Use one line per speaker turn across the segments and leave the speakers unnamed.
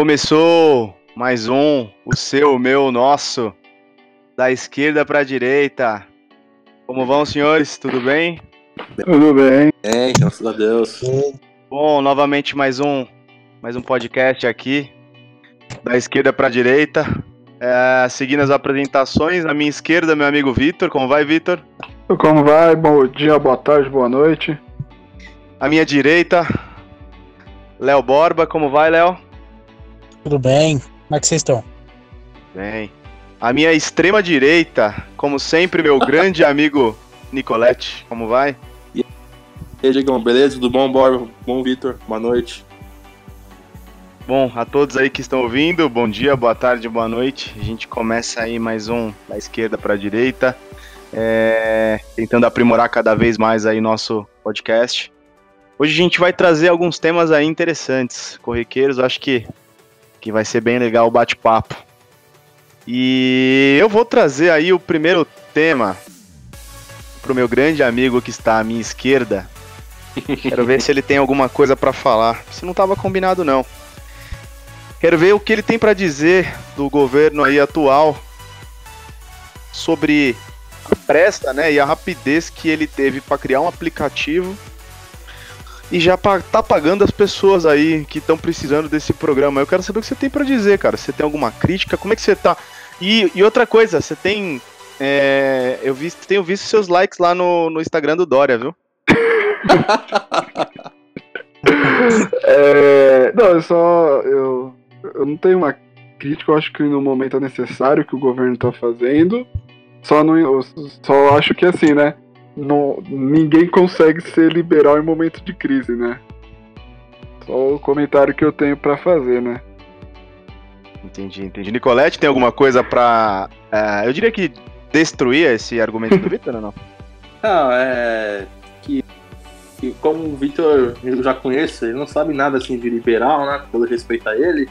Começou mais um, o seu, o meu, o nosso, da esquerda para a direita. Como vão, senhores? Tudo bem?
Tudo bem.
Bem, graças a Deus.
Bom, novamente mais um, mais um podcast aqui, da esquerda para a direita. É, seguindo as apresentações, à minha esquerda, meu amigo Vitor. Como vai, Vitor?
Como vai? Bom dia, boa tarde, boa noite.
À minha direita, Léo Borba. Como vai, Léo?
Tudo bem? Como é que vocês estão?
Bem. À minha extrema direita, como sempre, meu grande amigo Nicolette. Como vai?
E aí, Diegão, beleza? Tudo bom, Borba? Bom, Vitor? Boa noite.
Bom, a todos aí que estão ouvindo, bom dia, boa tarde, boa noite. A gente começa aí mais um da esquerda para a direita, é, tentando aprimorar cada vez mais aí nosso podcast. Hoje a gente vai trazer alguns temas aí interessantes, corriqueiros, acho que, que vai ser bem legal o bate-papo. E eu vou trazer aí o primeiro tema pro meu grande amigo que está à minha esquerda. Quero ver se ele tem alguma coisa para falar. Isso não estava combinado não. Quero ver o que ele tem para dizer do governo aí atual sobre a pressa, né, e a rapidez que ele teve para criar um aplicativo e já tá pagando as pessoas aí que estão precisando desse programa. Eu quero saber o que você tem para dizer, cara. Você tem alguma crítica? Como é que você tá? E, e outra coisa, você tem é, eu vi, tenho visto seus likes lá no, no Instagram do Dória, viu?
é, não, eu só. Eu, eu não tenho uma crítica, eu acho que no momento é necessário que o governo está fazendo. Só, não, só acho que assim, né? Não, ninguém consegue ser liberal em momento de crise, né? Só o comentário que eu tenho para fazer, né?
Entendi, entendi. Nicolette, tem alguma coisa pra. Uh, eu diria que destruir esse argumento do Vitor ou não?
Não, é. Que, que como o Vitor eu já conheço, ele não sabe nada assim de liberal, né? Pelo respeito a ele.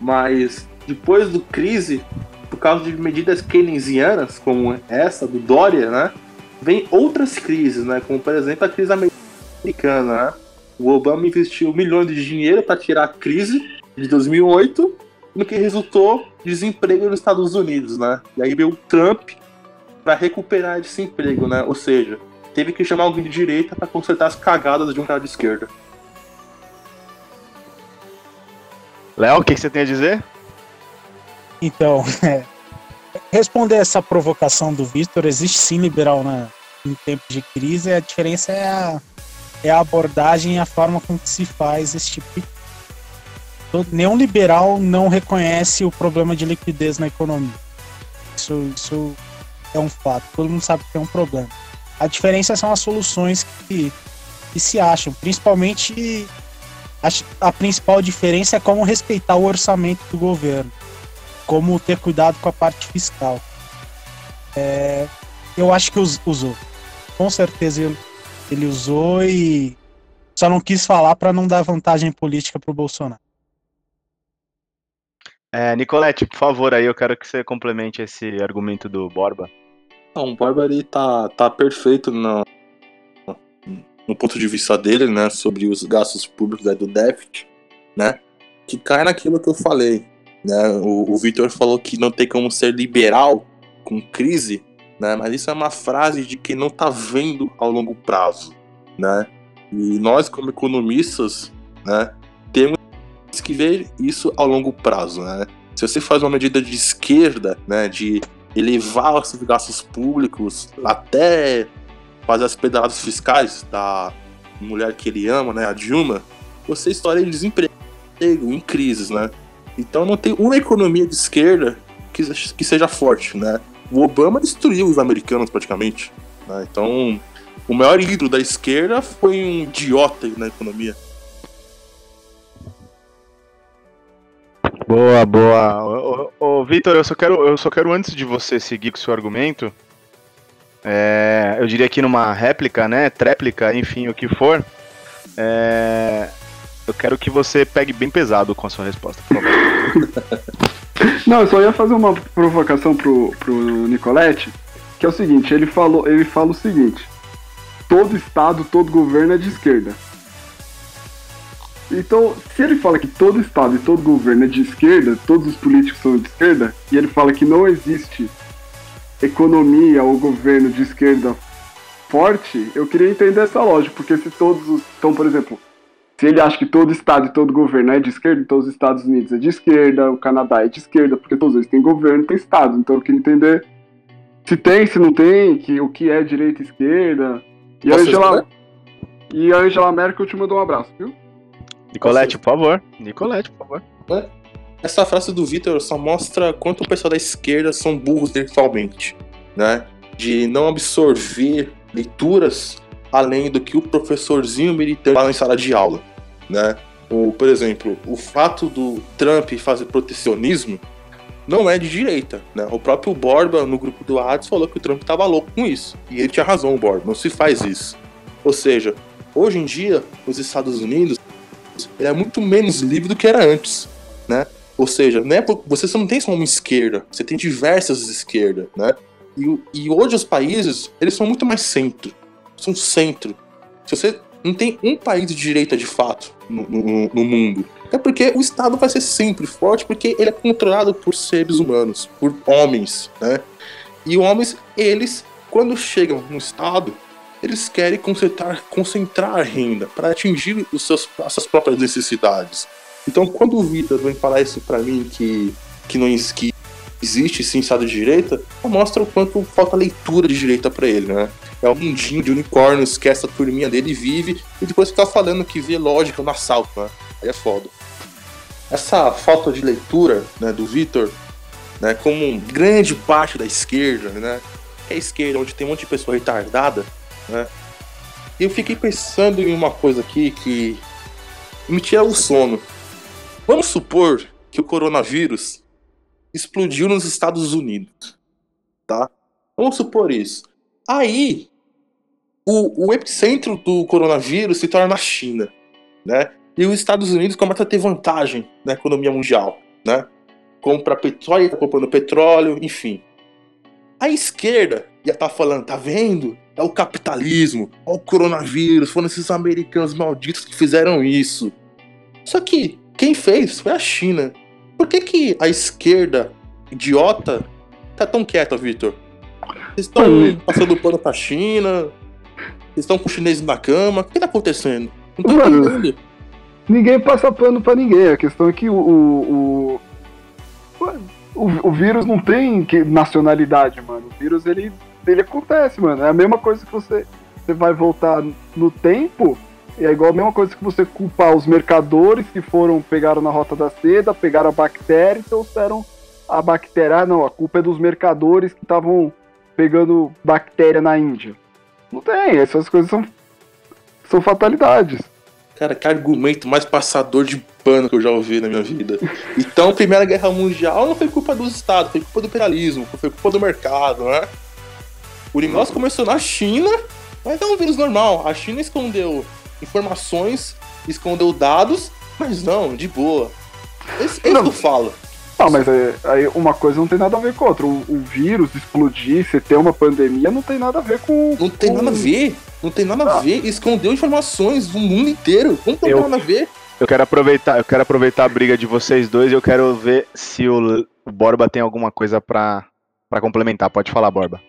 Mas depois do crise, por causa de medidas keynesianas, como essa do Dória, né? Vem outras crises, né? Como por exemplo a crise americana, né? O Obama investiu milhões de dinheiro para tirar a crise de 2008, no que resultou desemprego nos Estados Unidos, né? E aí veio o Trump para recuperar esse emprego, né? Ou seja, teve que chamar alguém de direita para consertar as cagadas de um cara de esquerda.
Léo, o que, que, você tem a dizer?
Então, é, responder essa provocação do Vitor, existe sim liberal na, em tempos de crise, a diferença é a, é a abordagem e a forma com que se faz esse tipo de nenhum liberal não reconhece o problema de liquidez na economia. Isso, isso é um fato. Todo mundo sabe que tem um problema. A diferença são as soluções que, que se acham. Principalmente, a, a principal diferença é como respeitar o orçamento do governo. Como ter cuidado com a parte fiscal. É, eu acho que usou. Com certeza ele, ele usou e só não quis falar para não dar vantagem política para o Bolsonaro.
É, Nicolette, por favor, aí eu quero que você complemente esse argumento do Borba.
Não, o Borba ali tá, tá perfeito no, no ponto de vista dele, né, sobre os gastos públicos né, do déficit, né, que cai naquilo que eu falei, né, o, o Vitor falou que não tem como ser liberal com crise, né, mas isso é uma frase de quem não tá vendo ao longo prazo, né, e nós como economistas, né, temos que ver isso ao longo prazo, né, se você faz uma medida de esquerda, né, de elevar os gastos públicos até fazer as pedaças fiscais da mulher que ele ama, né, a Dilma, você estoura em desemprego, em crises, né? Então não tem uma economia de esquerda que, que seja forte, né? O Obama destruiu os americanos praticamente, né? Então o maior ídolo da esquerda foi um idiota na economia.
Boa, boa. Ô, ô Vitor, eu só quero, eu só quero antes de você seguir com o seu argumento, é, eu diria aqui numa réplica, né, tréplica, enfim, o que for, é, eu quero que você pegue bem pesado com a sua resposta, por favor.
Não, eu só ia fazer uma provocação pro, pro Nicolette, que é o seguinte, ele falou, ele fala o seguinte, todo estado, todo governo é de esquerda. Então, se ele fala que todo Estado e todo governo é de esquerda, todos os políticos são de esquerda, e ele fala que não existe economia ou governo de esquerda forte, eu queria entender essa lógica, porque se todos os. Então, por exemplo, se ele acha que todo Estado e todo governo é de esquerda, então os Estados Unidos é de esquerda, o Canadá é de esquerda, porque todos eles têm governo e têm Estado. Então eu queria entender se tem, se não tem, que, o que é direita e esquerda. E a, Angela, e a Angela Merkel te mandou um abraço, viu?
Nicolete, por favor. Nicolete, por favor.
É. Essa frase do Vitor só mostra quanto o pessoal da esquerda são burros intelectualmente, né? De não absorver leituras além do que o professorzinho militante fala em sala de aula, né? Por exemplo, o fato do Trump fazer protecionismo não é de direita, né? O próprio Borba, no grupo do Ads, falou que o Trump estava louco com isso. E ele tinha razão, Borba, não se faz isso. Ou seja, hoje em dia, os Estados Unidos é muito menos livre do que era antes, né? Ou seja, não é, você não tem só uma esquerda, você tem diversas esquerdas, né? E, e hoje os países, eles são muito mais centro são centro. Se você não tem um país de direita de fato no, no, no, mundo, é porque o Estado vai ser sempre forte, porque ele é controlado por seres humanos, por homens, né? E homens, eles, quando chegam no Estado, eles querem concentrar, concentrar renda para atingir os seus, as suas próprias necessidades. Então, quando o Vitor vem falar isso para mim, que, que, não, que existe sim Estado de direita, mostra o quanto falta leitura de direita para ele, né? é um mundinho de unicórnios que essa turminha dele vive e depois ficar falando que vê lógica no assalto, né? Aí é foda. Essa falta de leitura né, do Vitor, né, como grande parte da esquerda, né? É a esquerda onde tem um monte de pessoa retardada, né? Eu fiquei pensando em uma coisa aqui que me tira o sono. Vamos supor que o coronavírus explodiu nos Estados Unidos, tá? Vamos supor isso. Aí, o, o epicentro do coronavírus se torna na China, né? E os Estados Unidos começam a ter vantagem na economia mundial, né? Compra petróleo, tá comprando petróleo, enfim. A esquerda já tá falando, tá vendo? É o capitalismo, é o coronavírus, foram esses americanos malditos que fizeram isso. Só que quem fez foi a China. Por que, que a esquerda idiota tá tão quieta, Victor? Vocês estão passando pano pra China, eles estão com o chinês na cama. O que tá acontecendo? Não tô
Mano, entendendo. Ninguém passa pano pra ninguém. A questão é que o, o, o, o, o vírus não tem nacionalidade, mano. O vírus ele, ele acontece, mano. É a mesma coisa que você, você vai voltar no tempo. É igual a mesma coisa que você culpar os mercadores que foram, pegaram na rota da seda, pegaram a bactéria e trouxeram a bactéria. Ah, não, a culpa é dos mercadores que estavam pegando bactéria na Índia. Não tem, essas coisas são, são fatalidades.
Cara, que argumento mais passador de pano que eu já ouvi na minha vida. Então, a Primeira Guerra Mundial não foi culpa dos estados, foi culpa do imperialismo, foi culpa do mercado, né? O negócio começou na China, mas é um vírus normal. A China escondeu informações, escondeu dados, mas não, de boa. Esse, esse não. que eu falo.
Não, mas é, aí uma coisa não tem nada a ver com outra. O, o, vírus explodir, você ter uma pandemia, não tem nada a ver com.
Não tem
com...
nada a ver. Não tem nada ah. a ver. Escondeu informações do mundo inteiro. Não tem eu, nada a ver.
Eu quero aproveitar, eu quero aproveitar a briga de vocês dois e eu quero ver se o, o Borba tem alguma coisa para para complementar. Pode falar, Borba.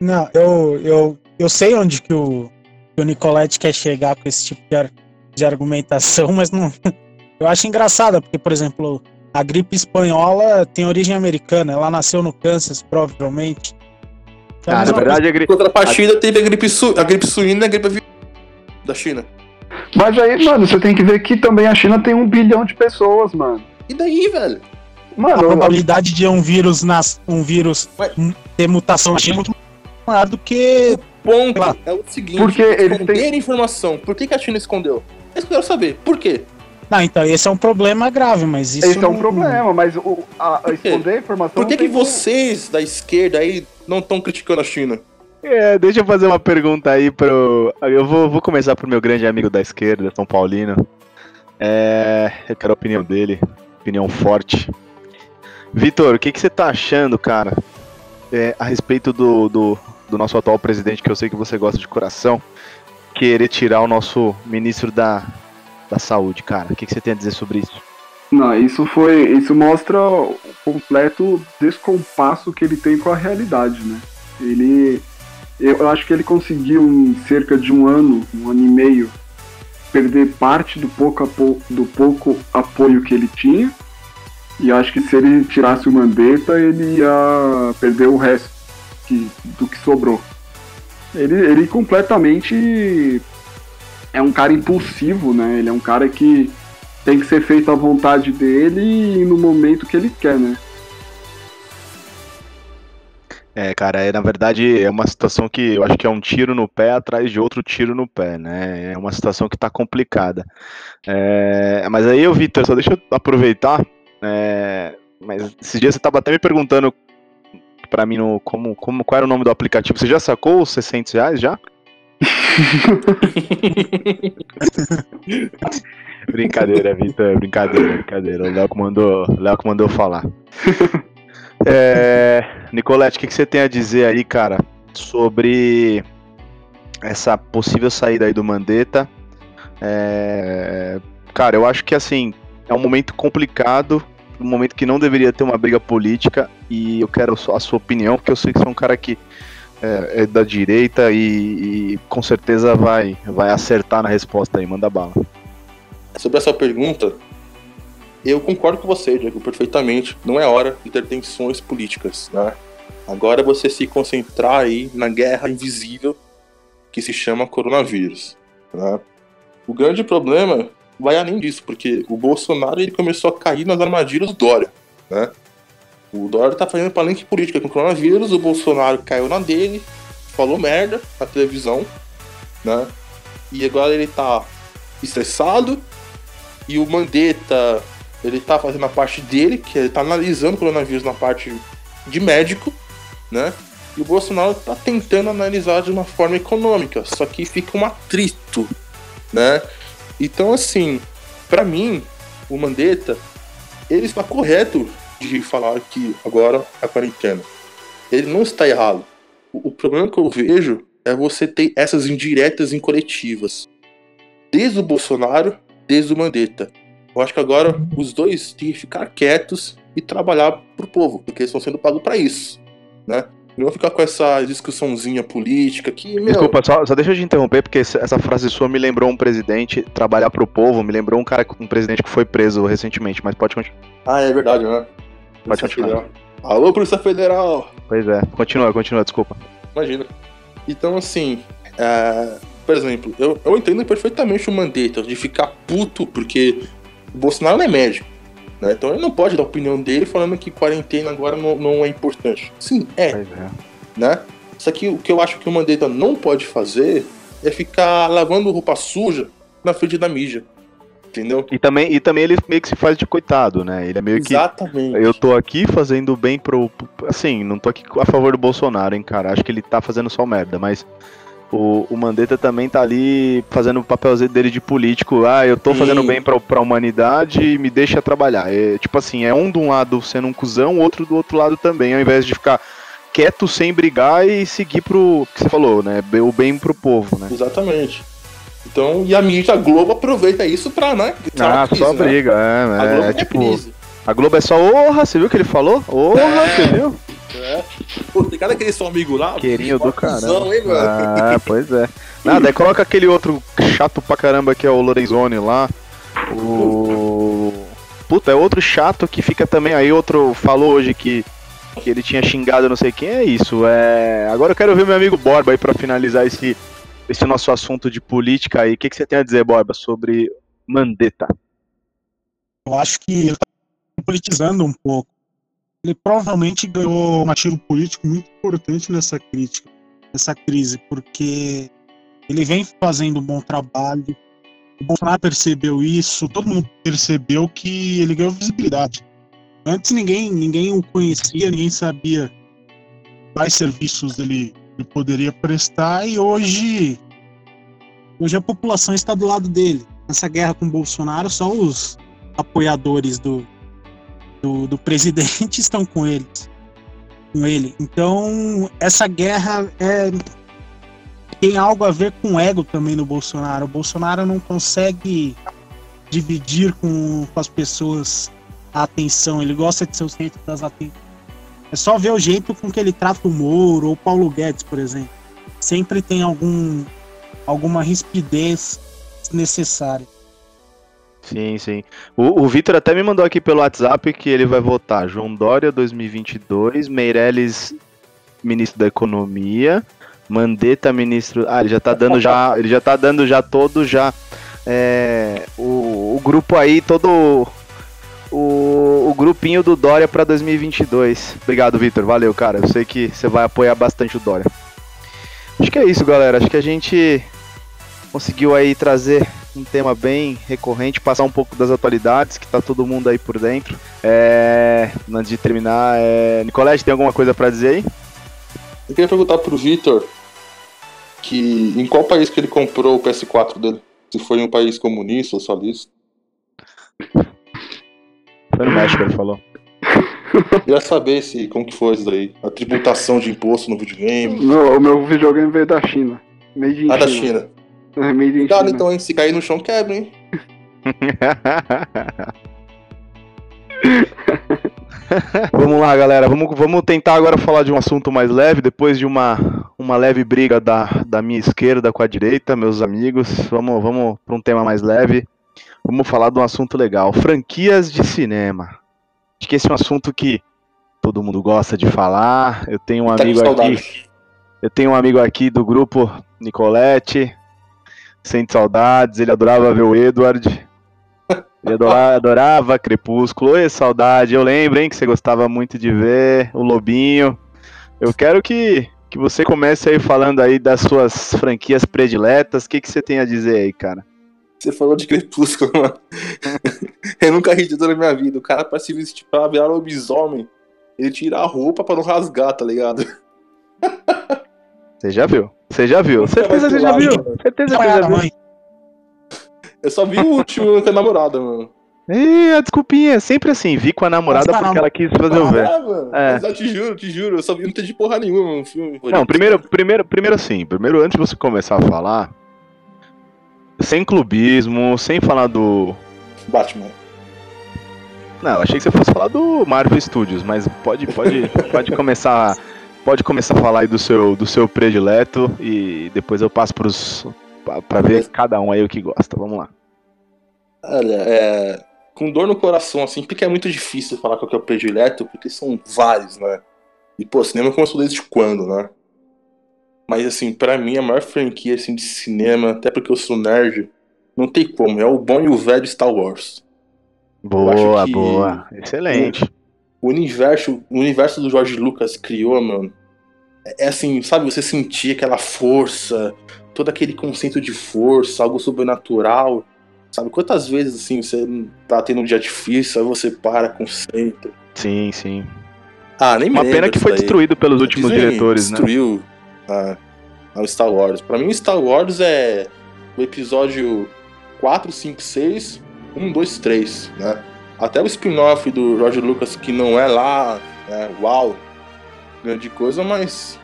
Não, eu, eu, eu sei onde que o, que o Nicolette quer chegar com esse tipo de, de argumentação, mas não. Eu acho engraçado, porque, por exemplo, a gripe espanhola tem origem americana, ela nasceu no Kansas, provavelmente.
Então, ah, na verdade, a gripe. Contrapartida, teve a gripe, su... a gripe suína e a gripe da China.
Mas aí, mano, você tem que ver que também a China tem um bilhão de pessoas, mano.
E daí, velho?
Mano, a probabilidade de um vírus nas, um vírus ter mutação na China é muito maior do que.
O ponto é o seguinte:
porque eles
têm informação. Por que, que a China escondeu? Eu quero saber. Por quê?
Não, então esse é um problema grave, mas isso.
Esse
não...
é um problema, mas o, a, a esconder a informação.
Por que, que vocês da esquerda aí não estão criticando a China?
É, deixa eu fazer uma pergunta aí pro. Eu vou, vou começar pro meu grande amigo da esquerda, São Paulino. É, eu quero a opinião dele, opinião forte. Vitor, o que, que você tá achando, cara, é, a respeito do, do, do nosso atual presidente, que eu sei que você gosta de coração, querer tirar o nosso ministro da da saúde, cara. O que, que você tem a dizer sobre isso?
Não, isso foi. Isso mostra o completo descompasso que ele tem com a realidade, né? Ele. Eu acho que ele conseguiu em cerca de um ano, um ano e meio, perder parte do pouco, do pouco apoio que ele tinha. E acho que se ele tirasse o Mandetta, ele ia perder o resto que, do que sobrou. Ele, ele completamente é um cara impulsivo, né? Ele é um cara que tem que ser feito à vontade dele e no momento que ele quer, né?
É, cara, é, na verdade é uma situação que eu acho que é um tiro no pé atrás de outro tiro no pé, né? É uma situação que tá complicada. É, mas aí, Vitor, só deixa eu aproveitar. É, mas esses dias você tava até me perguntando para mim no, como, como, qual era o nome do aplicativo. Você já sacou os 600 reais já? brincadeira, Vitor, brincadeira, brincadeira. O Léo que mandou, Léo que mandou falar. É, Nicolete, o que, que você tem a dizer aí, cara, sobre essa possível saída aí do Mandetta? É, cara, eu acho que assim é um momento complicado, um momento que não deveria ter uma briga política e eu quero a sua opinião, porque eu sei que você é um cara que é, é da direita e, e, com certeza vai, vai acertar na resposta aí, manda bala.
Sobre essa pergunta, eu concordo com você, Diego, perfeitamente. Não é hora de ter tensões políticas, né? Agora você se concentrar aí na guerra invisível que se chama coronavírus. Né? O grande problema vai além disso, porque o Bolsonaro ele começou a cair nas armadilhas do Dória. Né? O Dória tá fazendo palanque política com o coronavírus, o Bolsonaro caiu na dele, falou merda na televisão, né? E agora ele tá estressado, e o Mandetta ele tá fazendo a parte dele, que ele tá analisando o coronavírus na parte de médico, né? E o Bolsonaro tá tentando analisar de uma forma econômica, só que fica um atrito, né? Então, assim, para mim, o Mandetta, ele está correto de falar que agora a quarentena. Ele não está errado. O, o problema que eu vejo é você ter essas indiretas em coletivas. Desde o Bolsonaro, desde o Mandetta. Eu acho que agora os dois têm que ficar quietos e trabalhar pro povo, porque eles estão sendo pagos para isso, né? Não ficar com essa discussãozinha política que, meu...
Desculpa, só, só deixa eu te interromper, porque essa frase sua me lembrou um presidente trabalhar pro povo, me lembrou um cara, um presidente que foi preso recentemente, mas pode continuar.
Ah, é verdade, né?
Pode continuar.
Alô, Polícia Federal!
Pois é, continua, continua, desculpa.
Imagina. Então, assim, é... por exemplo, eu, eu entendo perfeitamente o Mandetta de ficar puto porque o Bolsonaro não é médico. Né? Então ele não pode dar a opinião dele falando que quarentena agora não, não é importante. Sim, é, é. Né? Só que o que eu acho que o Mandetta não pode fazer é ficar lavando roupa suja na frente da mídia. Entendeu?
E também, e também ele meio que se faz de coitado, né? Ele é meio
Exatamente.
que. Eu tô aqui fazendo bem pro. Assim, não tô aqui a favor do Bolsonaro, hein, cara. Acho que ele tá fazendo só merda, mas o, o Mandetta também tá ali fazendo o papel dele de político. Ah, eu tô Sim. fazendo bem pra, pra humanidade e me deixa trabalhar. É, tipo assim, é um de um lado sendo um cuzão, o outro do outro lado também, ao invés de ficar quieto sem brigar e seguir pro que você falou, né? O bem pro povo, né?
Exatamente. Então, e a mídia, a Globo aproveita isso pra, né?
Ah, só né? briga, é, é, é tipo. Crise. A Globo é só, orra, você viu o que ele falou? Orra, é. você viu?
É. Pô, tem cada aquele seu amigo lá.
Querinho do caramba. Hein, ah, pois é. Nada, aí coloca aquele outro chato pra caramba que é o Lorenzoni lá. O. Puta, é outro chato que fica também. Aí outro falou hoje que, que ele tinha xingado não sei quem. É isso. É... Agora eu quero ver meu amigo Borba aí pra finalizar esse, esse nosso assunto de política aí. O que, que você tem a dizer, Borba, sobre Mandetta?
Eu acho que ele tá politizando um pouco ele provavelmente ganhou um ativo político muito importante nessa crítica, nessa crise, porque ele vem fazendo um bom trabalho. O Bolsonaro percebeu isso, todo mundo percebeu que ele ganhou visibilidade. Antes ninguém, ninguém o conhecia, ninguém sabia quais serviços ele, ele poderia prestar e hoje, hoje a população está do lado dele. Nessa guerra com o Bolsonaro, só os apoiadores do, do, do presidente estão com eles, com ele. Então essa guerra é tem algo a ver com ego também no Bolsonaro. O Bolsonaro não consegue dividir com, com as pessoas a atenção, ele gosta de ser o centro das atenções. É só ver o jeito com que ele trata o Moro ou Paulo Guedes, por exemplo. Sempre tem algum alguma rispidez necessária.
Sim, sim. O, o Vitor até me mandou aqui pelo WhatsApp que ele vai votar João Dória 2022, Meirelles ministro da Economia, Mandetta ministro. Ah, ele já tá dando já, ele já tá dando já todo já é, o, o grupo aí todo o, o grupinho do Dória para 2022. Obrigado, Vitor. Valeu, cara. Eu sei que você vai apoiar bastante o Dória. Acho que é isso, galera. Acho que a gente conseguiu aí trazer um tema bem recorrente, passar um pouco das atualidades, que tá todo mundo aí por dentro. É, antes de terminar, é, Nicolete, tem alguma coisa para dizer aí?
Eu queria perguntar pro Vitor que em qual país que ele comprou o PS4 dele? Se foi em um país comunista ou socialista?
Foi no México, ele falou.
Queria saber se, como que foi isso daí. A tributação de imposto no videogame.
Não, o meu videogame veio da China. Made in
Ah, da
China. É, Made in
Cuidado
China.
então, hein? Se cair no chão, quebra, hein?
vamos lá, galera. Vamos, vamos tentar agora falar de um assunto mais leve, depois de uma, uma leve briga da, da minha esquerda com a direita, meus amigos. Vamos, vamos para um tema mais leve. Vamos falar de um assunto legal. Franquias de cinema. Acho que esse é um assunto que todo mundo gosta de falar. Eu tenho um
Tá
amigo aqui. Eu tenho um amigo aqui do grupo Nicolete. Sente saudades, ele adorava ver o Edward. Ele adorava, adorava Crepúsculo. Oi, saudade. Eu lembro, hein, que você gostava muito de ver o Lobinho. Eu quero que, que você comece aí falando aí das suas franquias prediletas. O que, que você tem a dizer aí, cara?
Você falou de crepúsculo, mano. Eu nunca ri de toda a minha vida. O cara pra se vestir pra virar lobisomem, ele tira a roupa pra não rasgar, tá ligado?
Você já viu? Você já viu? Certeza
vai
você já viu? Certeza
Não
você já viu?
Eu só vi o último com a namorada, mano.
Ih, a desculpinha, é sempre assim. Vi com a namorada
Nossa,
porque
não.
ela quis fazer o ver.
Ah, mano.
É.
Mas eu te juro, te juro. Eu só vi, não entendi porra nenhuma no filme.
Não, primeiro, primeiro, primeiro assim, primeiro antes de você começar a falar, sem clubismo, sem falar do.
Batman.
Não, eu achei que você fosse falar do Marvel Studios, mas pode, pode, pode começar, pode começar a falar aí do seu, do seu predileto e depois eu passo pros pra- pra ver cada um aí o que gosta. Vamos lá.
Olha, é. Com dor no coração, assim, porque é muito difícil falar qual que é o predileto, porque são vários, né? E, pô, cinema começou desde quando, né? Mas, assim, pra mim, a maior franquia, assim, de cinema, até porque eu sou nerd, não tem como, é o bom e o velho Star Wars.
Boa,
que-
boa. Excelente.
O universo, o universo do George Lucas criou, mano, é, assim, sabe, você sentir aquela força, todo aquele conceito de força, algo sobrenatural, sabe? Quantas vezes, assim, você tá tendo um dia difícil, aí você para, concentra.
Sim, sim.
Ah, nem
Uma pena que foi
daí.
destruído pelos últimos
Disney
diretores, né?
destruiu a, a Star Wars. Pra mim, Star Wars é o episódio 4, 5, 6, 1, 2, 3, né? Até o spin-off do George Lucas, que não é lá, né, uau, grande coisa, mas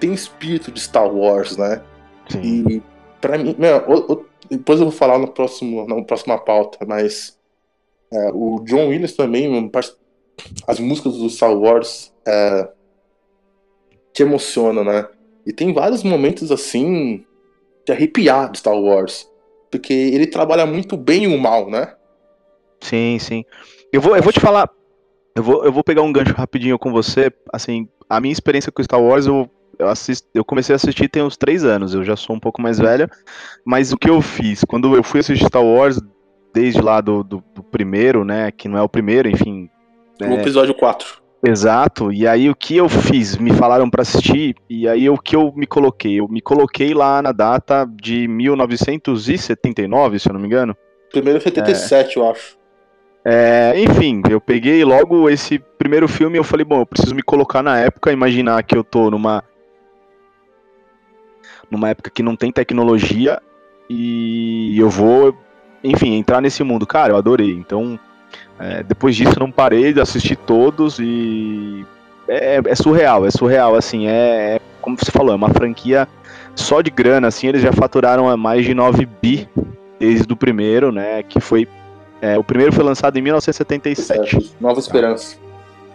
tem espírito de Star Wars, né?
Sim.
E pra mim, meu, o- o- depois eu vou falar no próximo, na próxima pauta, mas é, o John Williams também, as músicas do Star Wars é, te emocionam, né? E tem vários momentos assim de arrepiar de Star Wars, porque ele trabalha muito bem o mal, né?
Sim, sim. Eu vou, eu vou te falar. Eu vou, eu vou pegar um gancho rapidinho com você. Assim, a minha experiência com Star Wars, eu, eu, assisto, eu comecei a assistir tem uns três anos. Eu já sou um pouco mais velho. Mas o que eu fiz? Quando eu fui assistir Star Wars, desde lá do, do, do primeiro, né? Que não é o primeiro, enfim.
O
é,
episódio 4.
Exato, e aí o que eu fiz? Me falaram pra assistir, e aí o que eu me coloquei? Eu me coloquei lá na data de 1979, se eu não me engano.
Primeiro é 77, eu acho.
É, enfim, eu peguei logo esse primeiro filme e eu falei, bom, eu preciso me colocar na época, imaginar que eu tô numa numa época que não tem tecnologia e eu vou, enfim, entrar nesse mundo. Cara, eu adorei. Então, é, depois disso não parei de assistir todos e é, é surreal, é surreal, assim, é, é como você falou, é uma franquia só de grana, assim, eles já faturaram a mais de 9 bi desde o primeiro, né, que foi É, o primeiro foi lançado em 1977.
Certo. Nova Esperança.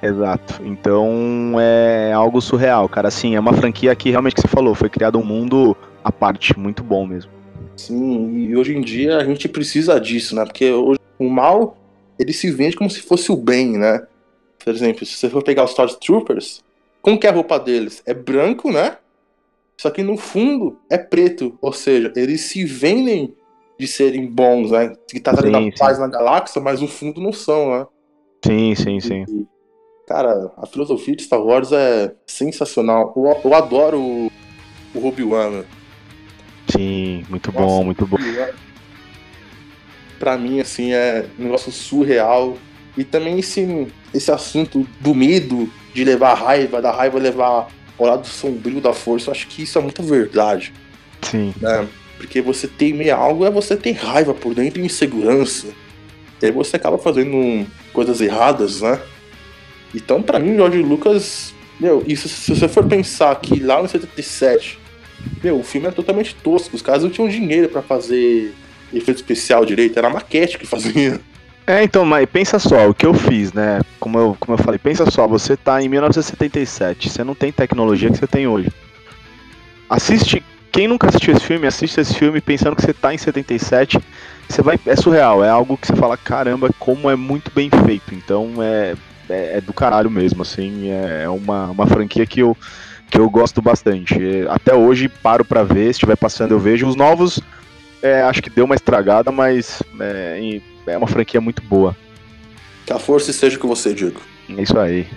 Exato. Então é algo surreal, cara. Assim, é uma franquia que realmente que você falou, foi criado um mundo à parte, muito bom mesmo.
Sim, e hoje em dia a gente precisa disso, né? Porque hoje o mal, ele se vende como se fosse o bem, né? Por exemplo, se você for pegar os Stormtroopers, como que é a roupa deles? É branco, né? Só que no fundo é preto, ou seja, eles se vendem de serem bons, né? Que tá trazendo
Sim,
a paz na galáxia, mas no fundo não são, né?
Sim, sim, sim.
E, cara, a filosofia de Star Wars é sensacional. Eu, eu adoro o, o Obi-Wan. né?
Sim, muito
Nossa,
bom, muito bom.
Pra mim, assim, é um negócio surreal. E também esse, esse assunto do medo de levar raiva, da raiva levar ao lado sombrio da força, eu acho que isso é muita verdade.
Sim.
né? Porque você temer algo é você ter raiva por dentro e insegurança. E aí você acaba fazendo coisas erradas, né? Então, pra mim, George Lucas, meu, isso se você for pensar que lá no 77, meu, o filme é totalmente tosco. Os caras não tinham dinheiro pra fazer efeito especial direito, era a maquete que fazia.
É, então, mas pensa só, o que eu fiz, né? Como eu, como eu falei, pensa só, você tá em 1977, você não tem tecnologia que você tem hoje. Assiste, quem nunca assistiu esse filme, assiste esse filme pensando que você tá em 77, você vai, é surreal, é algo que você fala, caramba, como é muito bem feito. Então é, é, é do caralho mesmo, assim, é, é uma, uma franquia que eu, que eu gosto bastante. Até hoje paro pra ver, se estiver passando eu vejo. Os novos, é, acho que deu uma estragada, mas é, é uma franquia muito boa.
Que a força esteja com você, Diego.
É isso aí.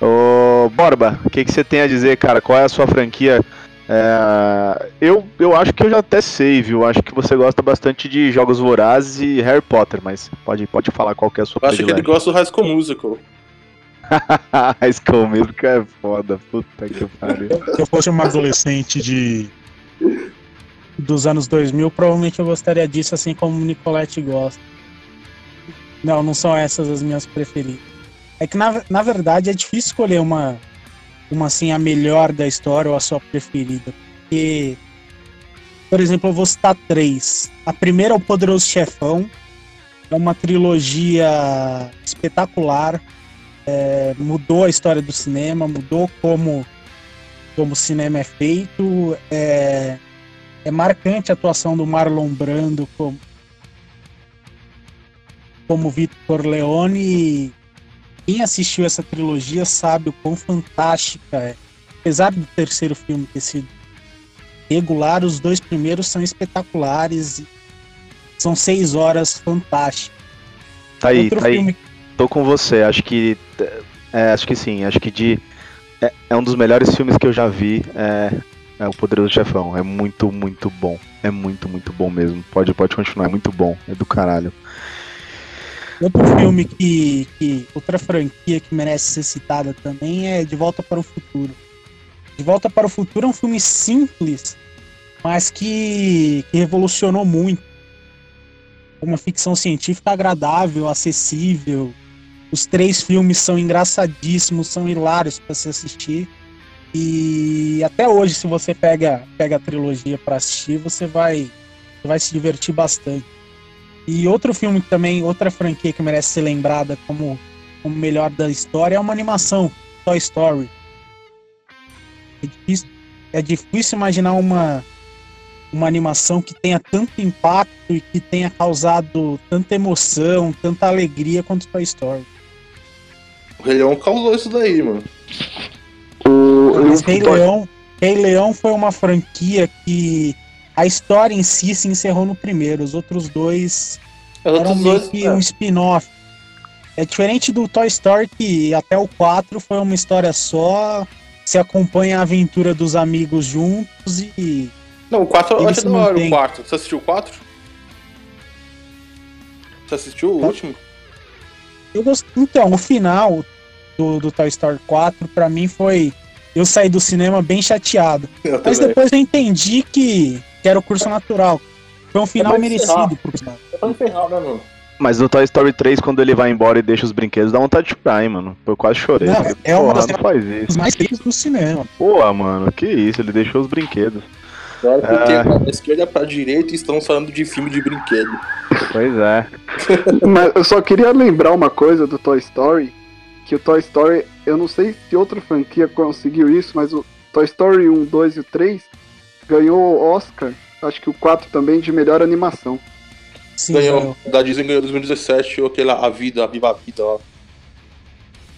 Ô, Borba, o que, que você tem a dizer, cara? Qual é a sua franquia? É, eu, eu acho que eu já até sei, viu? Acho que você gosta bastante de Jogos Vorazes e Harry Potter, mas pode, pode falar qual que é a sua
Eu acho que ele gosta do High School Musical.
High School Musical é foda, puta que pariu.
Se eu fosse uma adolescente de dos anos 2000, provavelmente eu gostaria disso, assim como Nicolette gosta. Não, não são essas as minhas preferidas. É que na, na verdade é difícil escolher uma, uma assim a melhor da história ou a sua preferida, porque por exemplo, eu vou citar três. A primeira é o Poderoso Chefão, é uma trilogia espetacular, é, mudou a história do cinema, mudou como como o cinema é feito. É, é marcante a atuação do Marlon Brando como, como Vitor Corleone. Quem assistiu essa trilogia sabe o quão fantástica é. Apesar do terceiro filme ter sido regular, os dois primeiros são espetaculares. e São seis horas fantásticas.
Tá aí,
Outro
tá aí.
filme
Tô com você, acho que. É, acho que sim, acho que de. É, é um dos melhores filmes que eu já vi. É, é o Poderoso Chefão. É muito, muito bom. É muito, muito bom mesmo. Pode, pode continuar, é muito bom. É do caralho.
Outro filme que, que. Outra franquia que merece ser citada também é De Volta para o Futuro. De Volta para o Futuro é um filme simples, mas que, que revolucionou muito. Uma ficção científica agradável, acessível. Os três filmes são engraçadíssimos, são hilários para se assistir. E até hoje, se você pega, pega a trilogia para assistir, você vai, vai se divertir bastante. E outro filme também, outra franquia que merece ser lembrada como como melhor da história é uma animação, Toy Story. É difícil, é difícil imaginar uma, uma animação que tenha tanto impacto e que tenha causado tanta emoção, tanta alegria quanto Toy Story.
O Rei Leão causou isso daí, mano.
O,
Mas Rei Leão, Rei Leão foi uma franquia que a história em si se encerrou no primeiro, os outros dois
Os
era
outros
meio
dois,
que
é.
um spin-off. É diferente do Toy Story, que até o 4 foi uma história só, se acompanha a aventura dos amigos juntos e.
Não, o 4 eu
se
da hora, o 4. Você assistiu o 4? Você assistiu o
Tá.
último?
Eu gost... Então, o final do, do Toy Story 4, pra mim, foi. Eu saí do cinema bem chateado.
Eu
Mas
também.
depois eu entendi que, que era o curso natural. Foi um final
pra
merecido, por sinal.
É pra encerrar, né, mano?
Mas no Toy Story 3, quando ele vai embora e deixa os brinquedos, dá vontade de chorar, hein, mano. Eu quase chorei.
Não,
Falei,
é uma
Porra,
das
não faz isso.
Mais feitos do cinema.
Porra, mano, que isso, ele deixou os brinquedos.
Agora porque
Ah.
da esquerda pra direita estamos falando de filme de brinquedo.
Pois é.
Mas eu só queria lembrar uma coisa do Toy Story, que o Toy Story, eu não sei se outra franquia conseguiu isso, mas o Toy Story 1, 2 e o 3 ganhou Oscar, acho que o 4 também, de melhor animação.
Sim,
ganhou,
ganhou.
da Disney ganhou em 2017, aquele lá, A Vida, A Viva a Vida lá.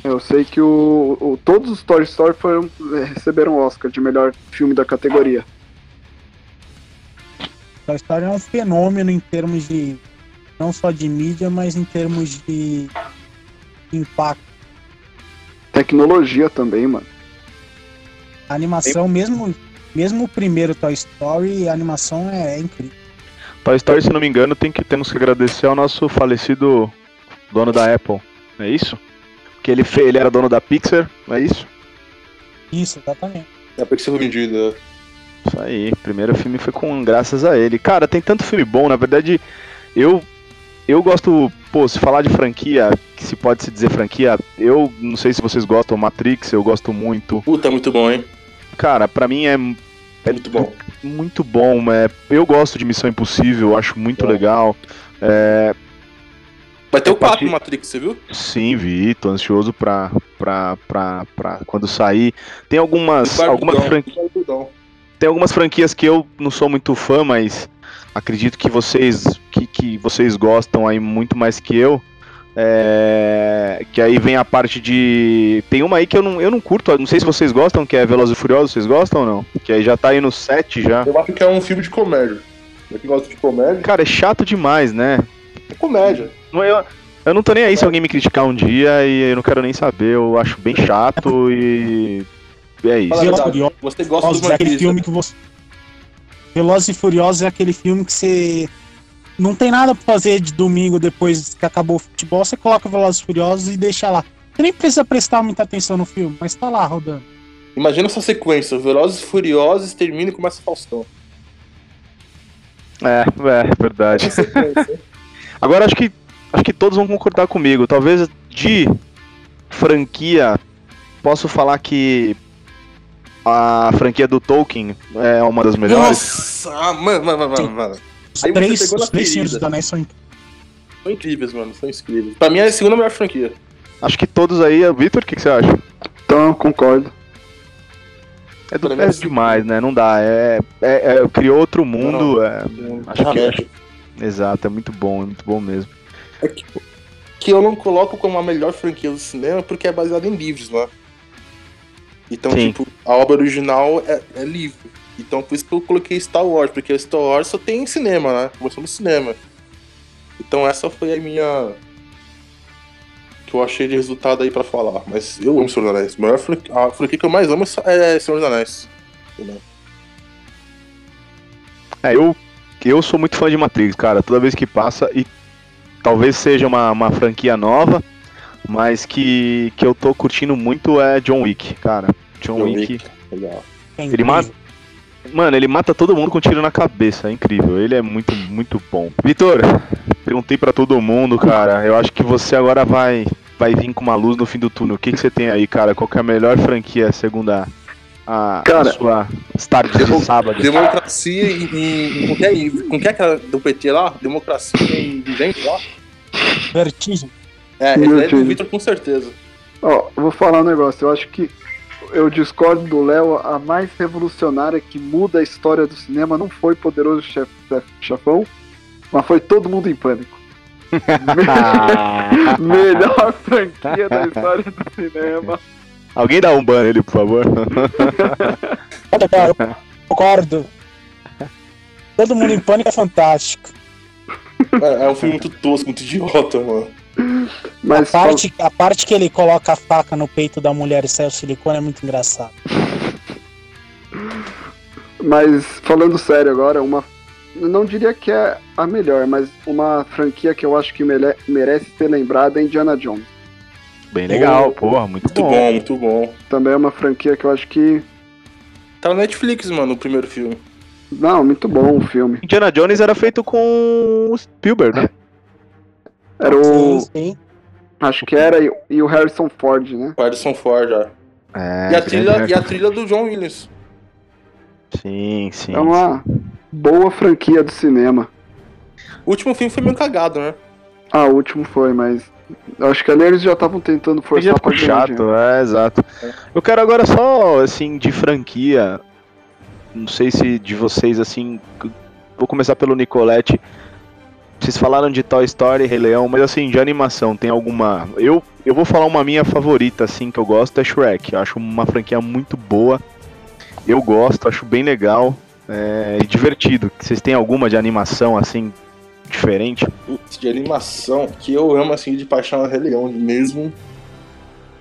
Eu sei que o, o- todos os Toy Story foram, eh, receberam Oscar de melhor filme da categoria.
Toy Story é um fenômeno em termos de. Não só de mídia, mas em termos de impacto.
Tecnologia também, mano.
A animação, mesmo, mesmo o primeiro Toy Story, a animação é, é incrível.
Toy Story, se não me engano, tem que temos que agradecer ao nosso falecido dono da Apple. Não é isso? Que ele, ele era dono da Pixar, não é isso?
Isso, exatamente.
É porque você foi vendido.
Isso aí, o primeiro filme foi com graças a ele. Cara, tem tanto filme bom, na verdade, eu eu gosto, pô, se falar de franquia, que se pode se dizer franquia, eu não sei se vocês gostam Matrix, eu gosto muito.
Puta, muito bom, hein?
Cara, pra mim é
É muito bom.
muito bom, é, eu gosto de Missão Impossível, acho muito legal. É,
Vai ter o
Eu parti-
4 Matrix, você viu?
sim, vi, tô ansioso pra, pra, pra, pra quando sair. Tem algumas, algumas franquias. Tem algumas franquias que eu não sou muito fã, mas acredito que vocês que, que vocês gostam aí muito mais que eu. É, que aí vem a parte de. Tem uma aí que eu não, eu não curto, não sei se vocês gostam, que é Velozes e Furiosos, vocês gostam ou não? Que aí já tá aí no 7 já.
Eu acho que é um filme de comédia. Pra quem gosta de comédia,
Cara, é chato demais, né?
é comédia.
Não, eu, eu não tô nem aí se alguém me criticar um dia e eu não quero nem saber, eu acho bem chato e. É isso.
Velozes e
Você gosta dos
é aquele
Matrix,
filme que você. Velozes e Furiosos é aquele filme que você. Não tem nada pra fazer de domingo depois que acabou o futebol, você coloca Velozes e Furiosos e deixa lá. Você nem precisa prestar muita atenção no filme, mas tá lá rodando.
Imagina essa sequência: Velozes e Furiosos termina e começa Faustão.
É, é, verdade. Agora acho que acho que todos vão concordar comigo. Talvez de franquia posso falar que a franquia do Tolkien é uma das melhores.
Nossa, mano, mano, mano, mano, mano.
Os
Aí
três, os três dos Anéis são incríveis.
São incríveis, mano. São incríveis. Pra mim é a segunda melhor franquia.
Acho que todos aí, Vitor, o que, que você acha?
Então, concordo.
É, do, é
é
demais, né? Não dá. É, é, é- criou outro mundo. é- acho que
Realmente.
exato, é muito bom, é muito bom mesmo.
que eu não coloco como a melhor franquia do cinema porque é baseada em livros, né? Então,
Sim.
tipo, a obra original é, é livro. Então, por isso que eu coloquei Star Wars, porque Star Wars só tem cinema, né? Começou no cinema. Então, essa foi a minha. que eu achei de resultado aí pra falar. Mas eu amo Senhor dos Anéis. A, maior franquia, a franquia que eu mais amo é Senhor dos Anéis.
É, eu, eu sou muito fã de Matrix, cara. Toda vez que passa, e talvez seja uma, uma franquia nova, mas que, que eu tô curtindo muito é John Wick, cara. John,
John
Wick.
Wick. Legal.
É
Ele
incrível.
Mano, ele mata todo mundo com um tiro na cabeça, é incrível. Ele é muito, muito bom. Vitor, perguntei pra todo mundo, cara. Eu acho que você agora vai vai vir com uma luz no fim do túnel. O que, que você tem aí, cara? Qual que é a melhor franquia, segundo a, a,
Cara,
a sua tarde de sábado?
Democracia e. com que é, com que é aquela do PT lá? Democracia e gente lá?
Vertigem.
É, esse é do. Victor com certeza.
Ó, eu vou falar um negócio. Eu acho que eu discordo do Léo. A mais revolucionária que muda a história do cinema não foi Poderoso Chef, Chef- Chefão, mas foi Todo Mundo em Pânico. Melhor franquia da história do cinema.
Alguém dá um ban nele, por favor.
Eu concordo. Todo mundo em pânico é fantástico.
É, é um filme muito tosco, muito idiota, mano.
Mas
A parte, a parte que ele coloca a faca no peito da mulher e sai o silicone é muito engraçado.
Mas falando sério agora, uma. Não diria que é a melhor, mas uma franquia que eu acho que mere- merece ser lembrada é Indiana Jones.
Bem legal, porra, muito,
Muito
bom.
bom, muito bom.
Também é uma franquia que eu acho que.
Tá na Netflix, mano, o primeiro filme.
Não, muito bom o filme.
Indiana Jones era feito com o Spielberg, né?
Era o.
Sim, sim.
Acho que era e- e o Harrison Ford, né?
O Harrison Ford, já.
É,
e, a trilha, e a trilha do John Williams.
Sim, sim.
É uma boa franquia do cinema.
O último filme foi meio cagado, né?
Ah, o último foi, mas. eu Acho que ali eles já estavam tentando
Já
forçar
ficou
pra ganhar dinheiro.
chato, é, exato. Eu quero agora só, assim, de franquia. Não sei se de vocês, assim. Vou começar pelo Nicolette. Vocês falaram de Toy Story, Rei Leão, mas assim, de animação, tem alguma. Eu, eu vou falar uma minha favorita, assim, que eu gosto, é Shrek. Eu acho uma franquia muito boa. Eu gosto, acho bem legal. É, e divertido. Vocês têm alguma de animação, assim, diferente?
Putz, de animação, que eu amo assim de paixão é Rei Leão mesmo.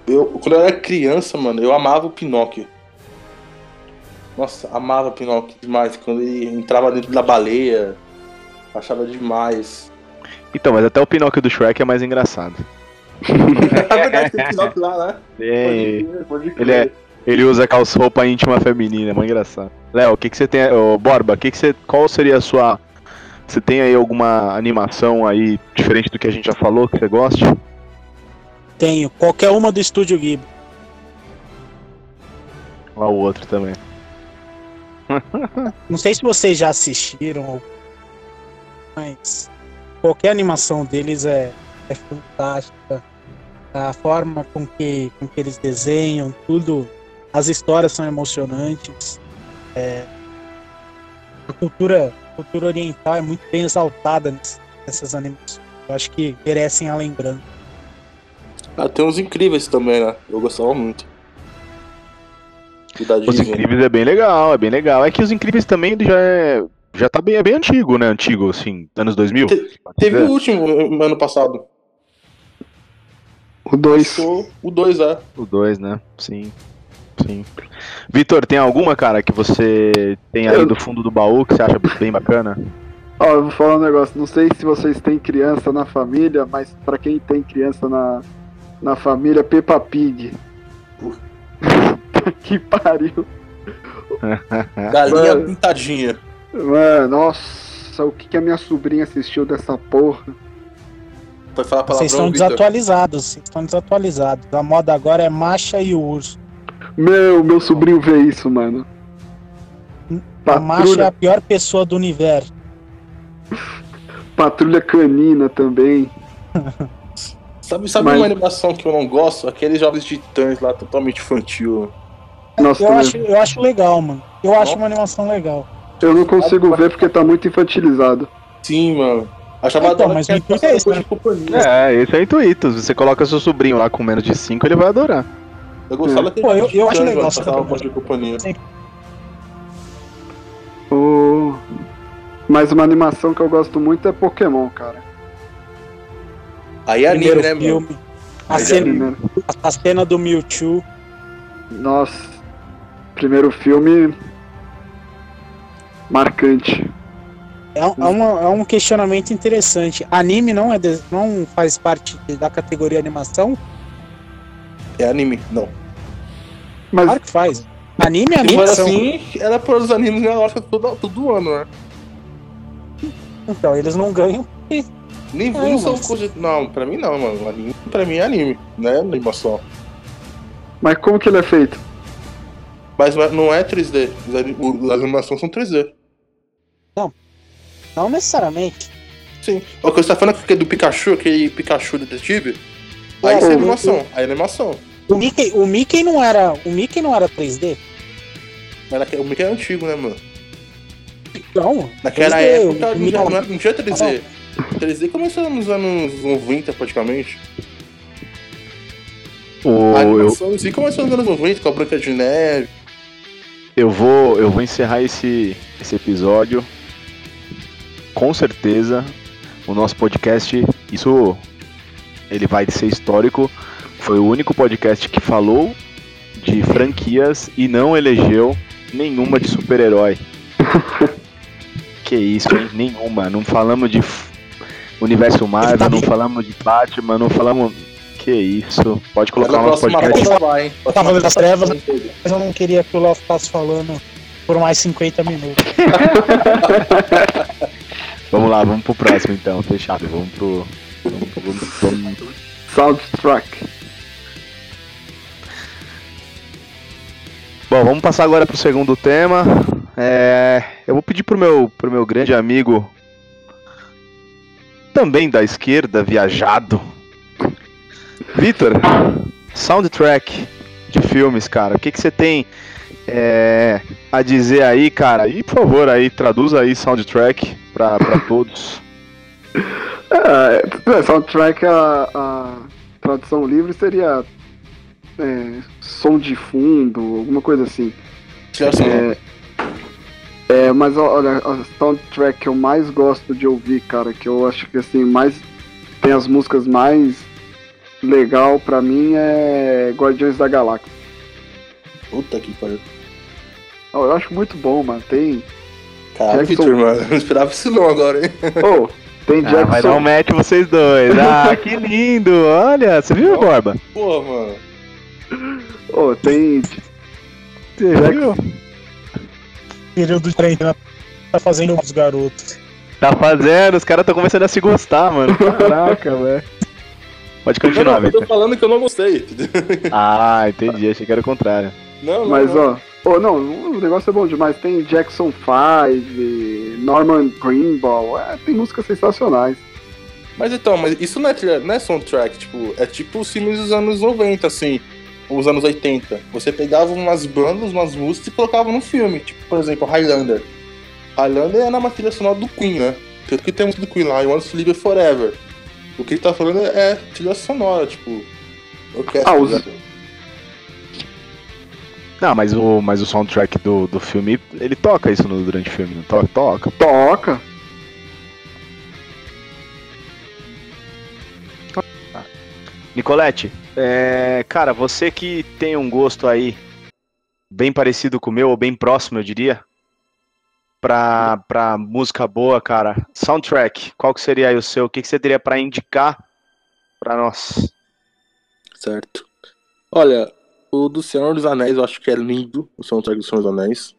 Eu, quando eu era criança, mano, eu amava o Pinóquio. Nossa, amava o Pinóquio demais. Quando ele entrava dentro da baleia, achava demais.
Então, mas até o Pinóquio do Shrek é mais engraçado.
É verdade, tem o Pinóquio lá, né?
Tem,
Pode pode.
Ele é, ele usa aquelas roupas íntima feminina, é muito engraçado. Léo, o que que você tem, ô, Borba, que que você, qual seria a sua, você tem aí alguma animação aí diferente do que a gente já falou que você goste?
Tenho. Qualquer uma do Estúdio Ghibli.
Lá o outro também.
Não sei se vocês já assistiram, ou- mas qualquer animação deles é, é fantástica. A forma com que, com que eles desenham, tudo. As histórias são emocionantes. É, a cultura, a cultura oriental é muito bem exaltada ness- nessas animações. Eu acho que merecem a lembrança.
Ah, tem uns incríveis também, né? Eu gostava muito.
Os. Incríveis é bem legal, é bem legal. É que Os Incríveis também já é, já tá bem, é bem antigo, né? Antigo, assim, anos 2000.
Te- Teve o último ano passado.
O 2.
Lançou O 2, é.
O 2, né? Sim. Sim. Vitor, tem alguma, cara, que você tem aí
Eu-
do fundo do baú que você acha bem bacana?
Ó, eu vou falar um negócio. Não sei se vocês têm criança na família, mas pra quem tem criança na, na família, Peppa Pig. que pariu.
Galinha pintadinha.
Mano, nossa, o que, que a minha sobrinha assistiu dessa porra?
Vai falar palavrão,
Vocês estão desatualizados, vocês estão desatualizados. A moda agora é Macha e o Urso.
Meu, meu sobrinho vê isso, mano.
A Macha é a pior pessoa do universo.
patrulha canina também.
Sabe, sabe
Mas-
uma animação que eu não gosto? Aqueles Jovens Titãs lá, totalmente infantil.
Nossa,
Eu acho, eu acho legal, mano. Eu acho uma animação legal.
Eu não consigo ver porque tá muito infantilizado.
Sim, mano. Achava
Então,
da hora
mas
que
o intuito é esse, né?
É, esse é intuito. Se você coloca seu sobrinho lá com menos de 5, ele vai adorar.
Eu gostava daquele
Pô, eu- eu acho legal
mano,
essa
de companhia.
O... Mas uma animação que eu gosto muito é Pokémon, cara.
Aí é anime,
Primeiro
né, mano?
filme. A
Aí já
cena, a cena do Mewtwo.
Nossa. Primeiro filme. Marcante.
É, um- é uma- é um questionamento interessante. Anime não, é de- não faz parte da categoria animação?
É anime, não.
Mas
Claro que faz. Anime é animação.
assim, era para os animes hora todo, todo ano, né?
Então, eles não ganham.
Nem
Não,
não são
mas-
coisa. Não, pra mim não, mano. Anime, pra mim é anime, né? Animação.
Mas como que ele é feito?
Mas não é 3D. As ani- o- As animações são 3D.
Não necessariamente.
Sim. O que você tá falando que é do Pikachu, aquele Pikachu detetive? Aí
É,
isso é
o-
animação. Aí é animação.
O Mickey, o Mickey não era. O Mickey não era 3D?
Mas naque- o Mickey é antigo, né, mano?
Não.
Naquela
3D,
época não,
Mickey-
não, não tinha 3D. 3D começou nos anos 90, praticamente.
O,
A
eu,
animação em si começou nos anos 90, com a Branca de Neve.
eu, vou, eu vou encerrar esse, esse episódio. Com certeza, o nosso podcast, isso ele vai ser histórico. Foi o único podcast que falou de franquias e não elegeu nenhuma de super-herói. que isso, hein? Nenhuma. Não falamos de universo Marvel, não falamos de Batman, não falamos. Que isso. Pode colocar o nosso podcast.
vai, hein?
Cavaleiro das Trevas. Mas eu não queria que o Léo ficasse falando por mais 50 minutos.
Vamos lá, vamos pro próximo então, fechado. Vamos pro. Vamos, vamos-
Soundtrack.
Bom, vamos passar agora pro segundo tema. é, eu vou pedir pro meu, pro meu grande amigo, também da esquerda, viajado, Vitor, soundtrack de filmes, cara. O que, que você tem é, a dizer aí, cara? E por favor, aí traduza aí soundtrack pra, pra todos.
É, é, soundtrack, a, a tradução livre seria é, som de fundo, alguma coisa assim. É, é, mas olha, a soundtrack que eu mais gosto de ouvir, cara, que eu acho que assim, mais tem as músicas mais legal pra mim é Guardiões da Galáxia.
Puta que pariu.
Eu acho muito bom, mano. Tem.
Cara, Jackson... Mano, não esperava isso não agora, hein?
Oh, tem Jackson. Ah,
vai dar um match vocês dois. Ah, que lindo! Olha, você viu, Borba?
Pô, mano.
Oh, tem.
Você já viu?
Período de treino tá fazendo os garotos.
Tá fazendo, os caras estão começando a se gostar, mano. Caraca, velho. Pode continuar,
Vitor. Eu tô falando que eu não gostei.
ah, entendi. Achei que era o contrário.
Não, não, Mas, não. ó, oh, não, o negócio é bom demais. Tem Jackson 5, Norman Greenball, é, tem músicas sensacionais.
Mas então, mas isso não é, não é soundtrack, tipo, é tipo os filmes dos anos 90, assim, os anos 80. Você pegava umas bandas, umas músicas e colocava no filme, tipo, por exemplo, Highlander. Highlander é na trilha sonora do Queen, né? Tanto que tem música do Queen lá, You Want to Live Forever. O que ele tá falando é trilha sonora, tipo. Orquestra, ah, os...
Não, mas o, mas o soundtrack do, do filme, ele toca isso no, durante o filme, não toca? Toca.
Toca.
Nicolette, é, cara, você que tem um gosto aí bem parecido com o meu, ou bem próximo, eu diria, pra, pra música boa, cara, soundtrack, qual que seria aí o seu? O que, que você teria para indicar para nós?
Certo. Olha, o do Senhor dos Anéis eu acho que é lindo, o soundtrack do Senhor dos Anéis.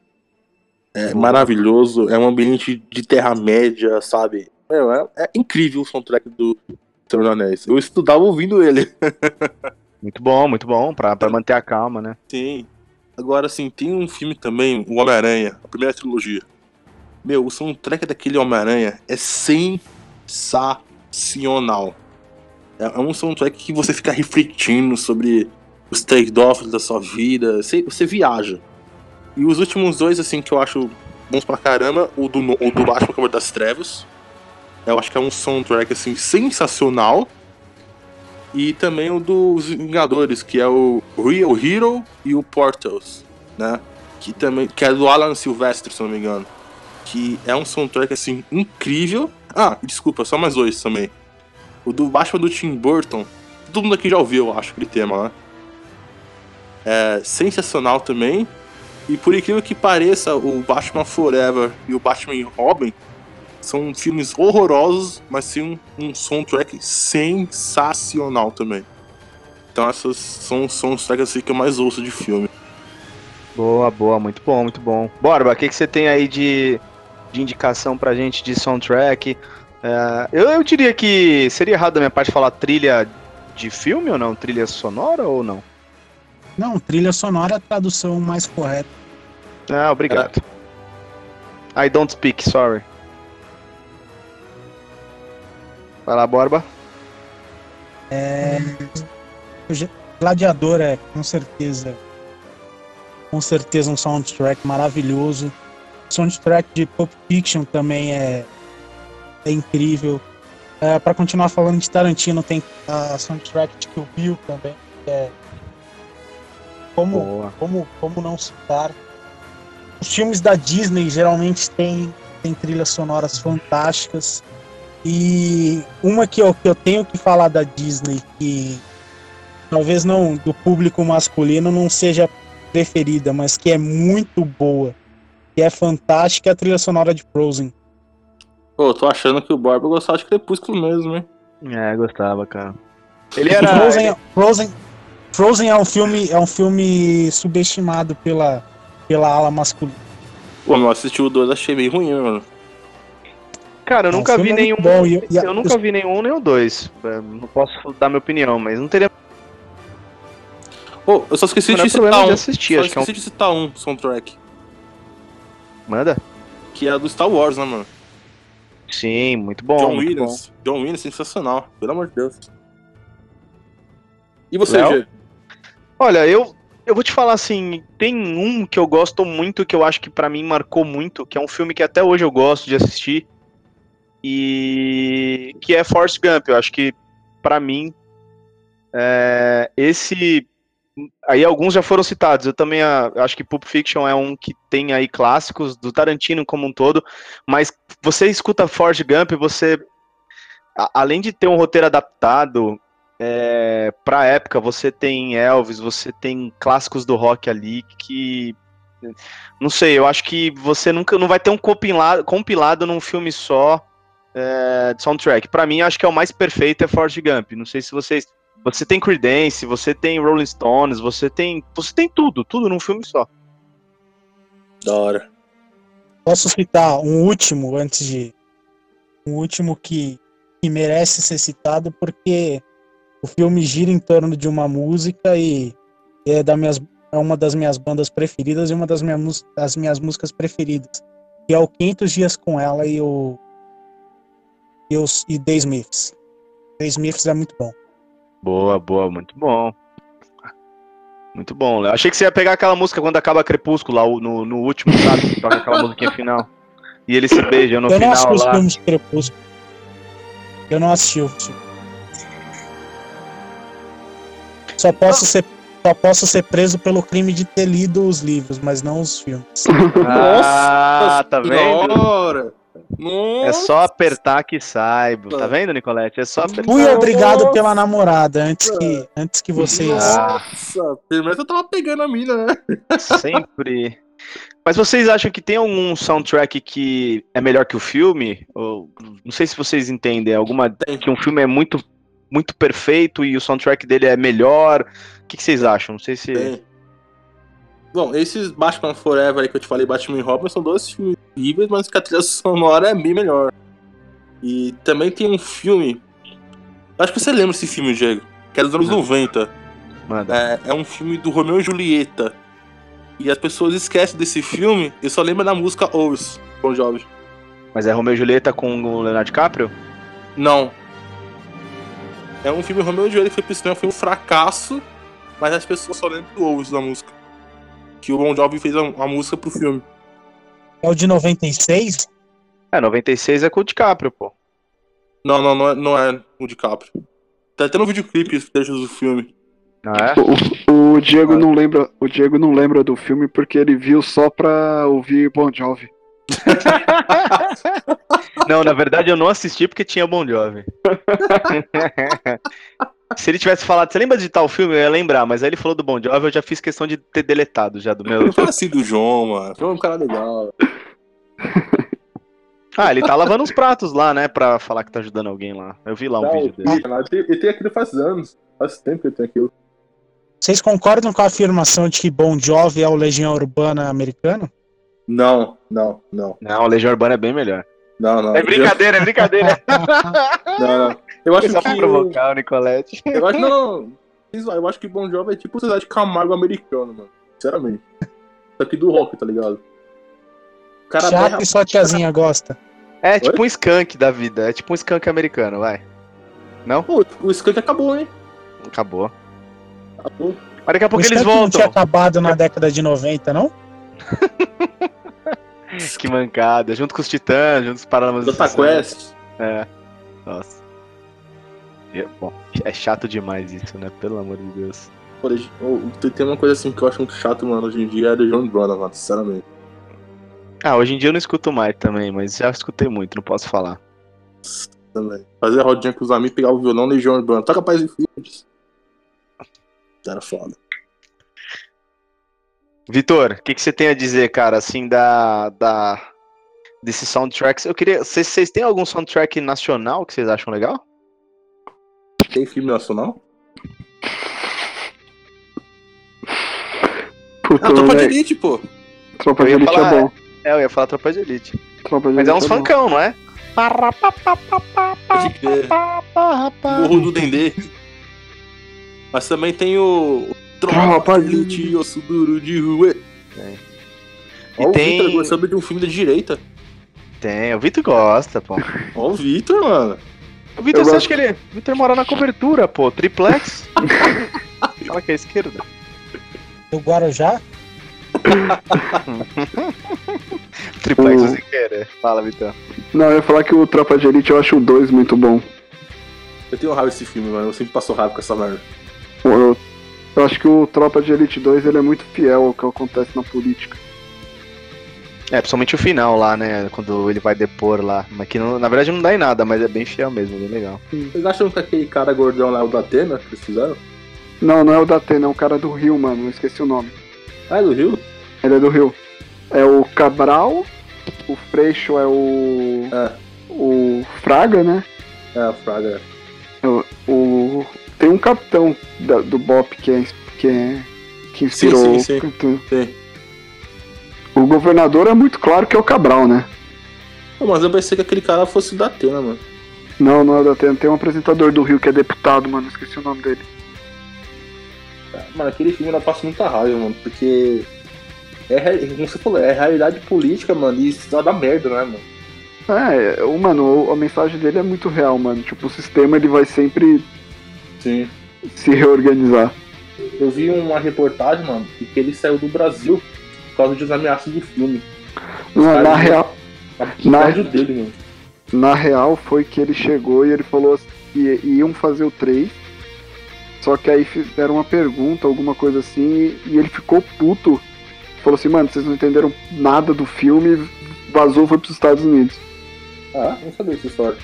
É maravilhoso, é um ambiente de Terra-média, sabe? Meu, é, é, incrível o soundtrack do Senhor dos Anéis. Eu estudava ouvindo ele.
muito bom, muito bom, pra, pra manter a calma, né?
Sim. Agora, assim, tem um filme também, o Homem-Aranha, a primeira trilogia. Meu, o soundtrack daquele Homem-Aranha é sensacional. É, é um soundtrack que você fica refletindo sobre os trade-offs da sua vida, você, você viaja. E os últimos dois, assim, que eu acho bons pra caramba, o do, o do Batman Cavaleiro das Trevas. Eu acho que é um soundtrack, assim, sensacional. E também o dos Vingadores, que é o Real Hero e o Portals, né? Que também que é do Alan Silvestre, se não me engano. Que é um soundtrack, assim, incrível. Ah, desculpa, só mais dois também. O do Batman do Tim Burton. Todo mundo aqui já ouviu, eu acho, aquele tema, né? É sensacional também. E por incrível que pareça, o Batman Forever e o Batman Robin são filmes horrorosos, mas sim um, um soundtrack sensacional também. Então essas são os soundtracks assim que eu mais ouço de filme.
Boa, boa, muito bom, muito bom. Borba, o que, que você tem aí de, de indicação pra gente de soundtrack? É, eu, eu diria que seria errado da minha parte falar trilha de filme ou não? Trilha sonora ou não?
Não, trilha sonora é a tradução mais correta.
Ah, obrigado. I don't speak, sorry. Vai lá, Borba.
É... Gladiador é, com certeza. Com certeza um soundtrack maravilhoso. Soundtrack de Pulp Fiction também é, é incrível. É, para continuar falando de Tarantino, tem a soundtrack de Kill Bill também, que é como, como, como não citar? Os filmes da Disney geralmente têm, têm trilhas sonoras fantásticas. E uma que eu, que eu tenho que falar da Disney, que talvez não do público masculino não seja preferida, mas que é muito boa, que é fantástica, é a trilha sonora de Frozen.
Pô, tô achando que o Barba gostava de Crepúsculo mesmo, hein?
É, gostava, cara.
Ele era. Frozen, Frozen, Frozen é um filme, é um filme subestimado pela, pela ala masculina.
Pô, eu assisti o 2, achei meio ruim, mano.
Cara, eu nunca vi é nenhum. Bom, eu nunca vi nenhum nem o dois. É, não posso dar minha opinião, mas não teria.
Pô, eu só esqueci de citar um. De
assistir,
só
acho
esqueci
que é um...
de citar um soundtrack.
Manda.
Que é a do Star Wars, né, mano?
Sim, muito bom.
John
muito
Williams. John Williams, sensacional. Pelo amor de Deus. E você,
Léo?
Diego?
Olha, eu, eu vou te falar assim, tem um que eu gosto muito, que eu acho que pra mim marcou muito, que é um filme que até hoje eu gosto de assistir, e que é Forrest Gump. Eu acho que pra mim é, esse aí alguns já foram citados. Eu também ah, acho que Pulp Fiction é um que tem aí clássicos do Tarantino como um todo, mas você escuta Forrest Gump, você além de ter um roteiro adaptado, é, pra época, você tem Elvis, você tem clássicos do rock ali que. Não sei, eu acho que você nunca não vai ter um compilado, compilado num filme só é, de soundtrack. Pra mim, acho que é o mais perfeito é Forrest Gump. Não sei se vocês. Você tem Creedence, você tem Rolling Stones, você tem. Você tem tudo, tudo num filme só.
Da hora.
Posso citar um último antes de. Um último que, que merece ser citado porque o filme gira em torno de uma música e é, da minhas, é uma das minhas bandas preferidas e uma das, minha, mus- das minhas músicas preferidas. Que é o 500 Dias com Ela e o. E, os, e The Smiths. The Smiths é muito bom.
Boa, boa, muito bom. Muito bom, Léo. Achei que você ia pegar aquela música quando acaba Crepúsculo, lá no, no último, sabe? Que Toca aquela musiquinha final. E eles se beijam no
eu não
final
assisti os
lá.
filmes de Crepúsculo. Eu não assisti o filme. Só posso ser só posso ser preso pelo crime de ter lido os livros, mas não os filmes.
Ah, tá vendo?
Nossa!
É só apertar que sai. Tá vendo, Nicolete? É só apertar.
Fui
Nossa.
obrigado pela namorada antes que antes que vocês.
Nossa! Primeiro eu tava pegando a mina, né?
Sempre. Mas vocês acham que tem algum soundtrack que é melhor que o filme? Ou, não sei se vocês entendem. Alguma
Tem.
que um filme é muito, muito perfeito e o soundtrack dele é melhor? O que, que vocês acham? Não sei se.
Tem. Bom, esses Batman Forever aí que eu te falei, Batman e Robin, são dois filmes incríveis, mas que a trilha sonora é bem melhor. E também tem um filme. Acho que você lembra desse filme, Diego. Que é dos anos
Não.
90.
Manda.
É, é um filme do Romeu e Julieta. E as pessoas esquecem desse filme e só lembram da música Always, Bon Jovi.
Mas é Romeu e Julieta com o Leonardo DiCaprio?
Não. É um filme Romeu e Julieta que foi pro cinema, foi um fracasso, mas as pessoas só lembram do Always da música. Que o Bon Jovi fez a, a música pro filme.
É o de 96?
É, 96 é com o DiCaprio, pô.
Não, não, não é, não é o DiCaprio. Tá até no videoclipe os trechos do filme.
Não é?
O, o Diego não lembra, o Diego não lembra do filme porque ele viu só pra ouvir Bon Jovi.
Não, na verdade eu não assisti porque tinha Bon Jovi. Se ele tivesse falado, você lembra de tal filme? Eu ia lembrar, mas aí ele falou do Bon Jovi, eu já fiz questão de ter deletado já do meu.
Eu falo assim do João, mano. João é um cara legal.
Ah, ele tá lavando os pratos lá, né? Pra falar que tá ajudando alguém lá. Eu vi lá um
Não,
vídeo dele.
ele tem aquilo faz anos. Faz tempo que ele tem aquilo.
Vocês concordam com a afirmação de que Bon Jovi é o Legião Urbana americano?
Não, não, não.
Não, o Legião Urbana é bem melhor.
Não, não.
É brincadeira, é brincadeira.
Não, não. Eu acho
Só pra
que.
provocar o Nicolete.
Eu acho, não. Eu acho que Bon Jovi é tipo o Cidade Camargo americano, mano. Sinceramente. Isso aqui do rock, tá ligado? Cara
Chato
berra-
e só a tiazinha gosta.
É tipo um skunk da vida, é tipo um skunk americano, vai. Não?
Pô, o Skunk acabou, hein?
Acabou.
Acabou.
Mas daqui a pouco
o
eles
Skank não tinha
voltam.
acabado na década de 90, não?
Que mancada. Junto com os Titãs, junto com os Paralamas do
Dota
Sucesso.
Quest.
É. Nossa. E, bom, é chato demais isso, né? Pelo amor de Deus.
Pô, tem- uma coisa assim que eu acho muito chato, mano, hoje em dia é Legião Urbana, mano, sinceramente.
Ah, hoje em dia eu não escuto mais também, mas já escutei muito, não posso falar.
Também. Fazer rodinha com os amigos, pegar o violão, Legião Urbana. Toca Paz e Filhos. Era foda.
Vitor, o que, que você tem a dizer, cara, assim, da. da desses soundtracks? Eu queria. Vocês têm algum soundtrack nacional que vocês acham legal?
Tem filme nacional?
Puta,
Ah, Tropa de Elite, pô.
Tropa de Elite
falar,
é bom.
É, eu ia falar Tropa de Elite.
Tropa de
Mas é
Elite
uns
bom.
funkão, não é?
Pode crer. Morro do Dendê. Mas também tem o. o
Tropa de
Elite, osso duro de rua.
E
Ó, o
tem-
Vitor gostando de um filme da direita.
Tem, o Vitor gosta, pô.
Ó, o Vitor, mano.
O Vitor, você acha que ele. Vitor mora na cobertura, pô. Triplex. Fala que é esquerda.
Do Guarujá?
Triplex
O-
você quer. Fala, Vitor.
Não, eu ia falar que o Tropa de Elite eu acho o 2 muito bom.
Eu tenho raiva desse filme, mano. Eu sempre passo raiva com essa merda.
Eu, eu acho que o Tropa de Elite 2 ele é muito fiel ao que acontece na política.
É, principalmente o final lá, né? Quando ele vai depor lá. Mas que não- na verdade não dá em nada, mas é bem fiel mesmo, bem legal.
Vocês acham que aquele cara gordão lá é o da Atena que eles fizeram?
Não, não é o da Atena, é um cara do Rio, mano. Eu esqueci o nome.
Ah, é do Rio?
Ele é do Rio. É o Cabral, o Freixo é o.
É,
o Fraga, né?
é a Fraga.
O. Tem um capitão da- do Bop que é. que, é, que inspirou.
Sim, sim, sim.
o-
Sim.
O governador é muito claro que é o Cabral, né?
Pô, mas eu pensei que aquele cara fosse da Atena, mano.
Não, não é o da Atena. Tem um apresentador do Rio que é deputado, mano. Esqueci o nome dele.
Mano, aquele filme eu passa muita raiva, mano, porque. É, como você falou, é realidade política, mano, e isso dá merda, né, mano?
É, o, mano, a mensagem dele é muito real, mano. Tipo, o sistema ele vai sempre
Sim.
se reorganizar.
Eu vi uma reportagem, mano, de que ele saiu do Brasil causa de ameaças do filme.
Não, na real, Na-
dele, mano.
na real foi que ele chegou e ele falou assim, que iam fazer o 3. Só que aí fizeram uma pergunta, alguma coisa assim, e ele ficou puto. Falou assim, mano, vocês não entenderam nada do filme, vazou foi pros Estados Unidos.
Ah, não sabia essa história.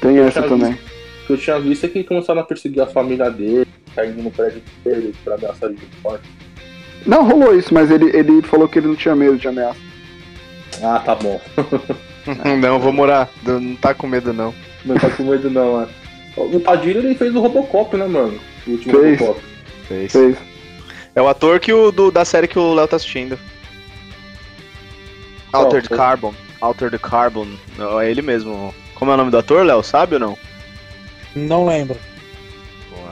Tem essa
tinha
também.
O que eu tinha visto é que começaram a perseguir a família dele, caindo no prédio dele pra ameaçar ele de morte.
Não rolou isso, mas ele, ele falou que ele não tinha medo de ameaça.
Ah, tá bom.
não, vou morar. Não tá com medo, não.
Não tá com medo não, mano. O Padilha ele fez o Robocop, né, mano? O último
Fez.
Robocop.
Fez.
Fez.
É o ator que o, do- da série que o Léo tá assistindo. Altered
Qual?
Carbon. Altered Carbon. Não, É ele mesmo. Como é o nome do ator, Léo? Sabe ou não?
Não lembro.
Boa.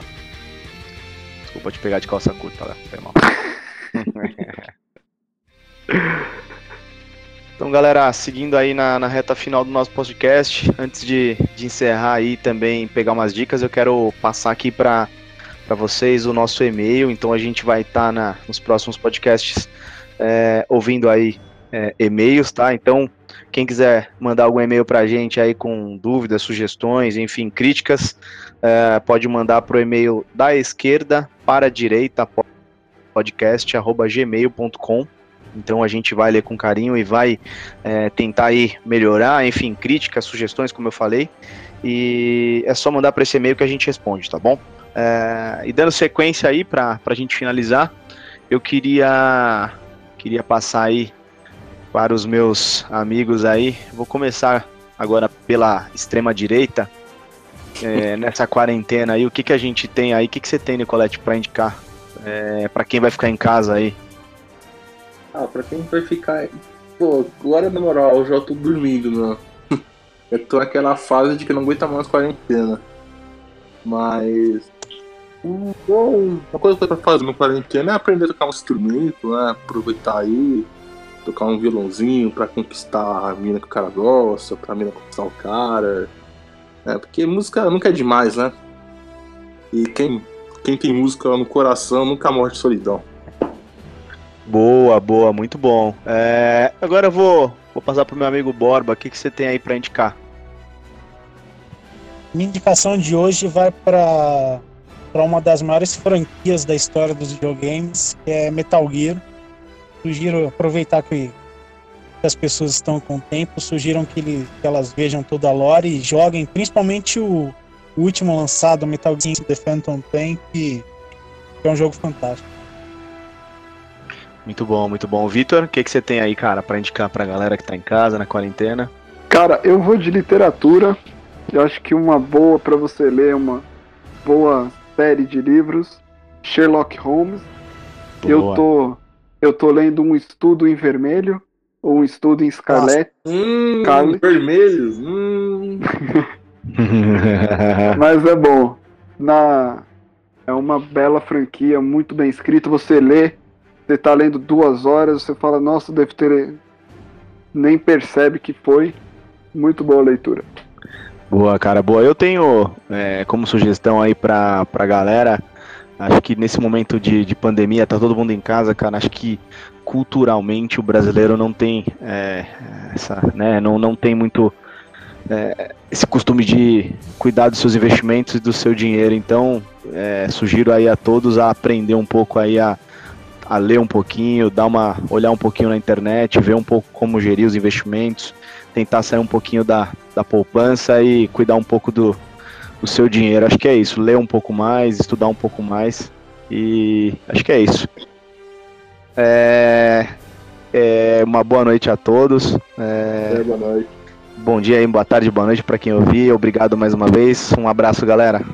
Desculpa te pegar de calça curta, Léo. Foi mal. Então, galera, seguindo aí na, na reta final do nosso podcast, antes de, de encerrar aí também pegar umas dicas, eu quero passar aqui para vocês o nosso e-mail. Então, a gente vai estar nos próximos podcasts é, ouvindo aí é, e-mails, tá? Então, quem quiser mandar algum e-mail para a gente aí com dúvidas, sugestões, enfim, críticas, é, pode mandar para o e-mail da esquerda para a direita podcast arroba gmail.com então a gente vai ler com carinho e vai é, tentar aí melhorar, enfim, críticas, sugestões, como eu falei. E é só mandar para esse e-mail que a gente responde, tá bom? É, e dando sequência aí para a gente finalizar, eu queria queria passar aí para os meus amigos aí. Vou começar agora pela extrema direita. É, nessa quarentena aí, o que, que a gente tem aí? O que, que você tem, Nicolete, para indicar? É, para quem vai ficar em casa aí?
Ah, pra quem vai ficar. Pô, agora na moral, eu já tô dormindo, mano. Eu tô naquela fase de que não aguenta mais quarentena. Mas. bom- Uma coisa que eu tô fazer na quarentena é aprender a tocar um instrumento, né? Aproveitar aí, tocar um violãozinho pra conquistar a mina que o cara gosta, pra mina conquistar o cara. É, porque música nunca é demais, né? E quem, quem tem música no coração nunca morre de solidão.
Boa, boa, muito bom. É, agora eu vou, vou passar pro meu amigo Borba. O que, que você tem aí para indicar?
Minha indicação de hoje vai para para uma das maiores franquias da história dos videogames, que é Metal Gear. Sugiro aproveitar que as pessoas estão com tempo, sugiram que, ele- que elas vejam toda a lore e joguem, principalmente o, o último lançado, Metal Gear The Phantom Pain, que, é um jogo fantástico.
Muito bom, muito bom. Vitor, o que, que você tem aí, cara, para indicar pra galera que tá em casa, na quarentena?
Cara, eu vou de literatura. Eu acho que uma boa pra você ler, uma boa série de livros. Sherlock Holmes. Eu
Boa.
tô, eu tô lendo um estudo em vermelho ou um estudo em escarlate,
Hum, vermelhos. Hum.
mas é bom. Na é uma bela franquia, muito bem escrito. Você lê Você tá lendo duas horas, você fala, nossa, deve ter. Nem percebe que foi. Muito boa leitura.
Boa, cara, boa. Eu tenho é, como sugestão aí pra, pra galera. Acho que nesse momento de, de pandemia, tá todo mundo em casa, cara. Acho que culturalmente o brasileiro não tem é, essa, né, não, não tem muito é, esse costume de cuidar dos seus investimentos e do seu dinheiro. Então, é, sugiro aí a todos a aprender um pouco aí a, a ler um pouquinho, dar uma olhar um pouquinho na internet, ver um pouco como gerir os investimentos, tentar sair um pouquinho da, da poupança e cuidar um pouco do, do seu dinheiro. Acho que é isso. Ler um pouco mais, estudar um pouco mais e acho que é isso. É, é uma boa noite a todos.
É, boa noite.
Bom dia boa tarde, boa noite para quem ouvir. Obrigado mais uma vez. Um abraço, galera.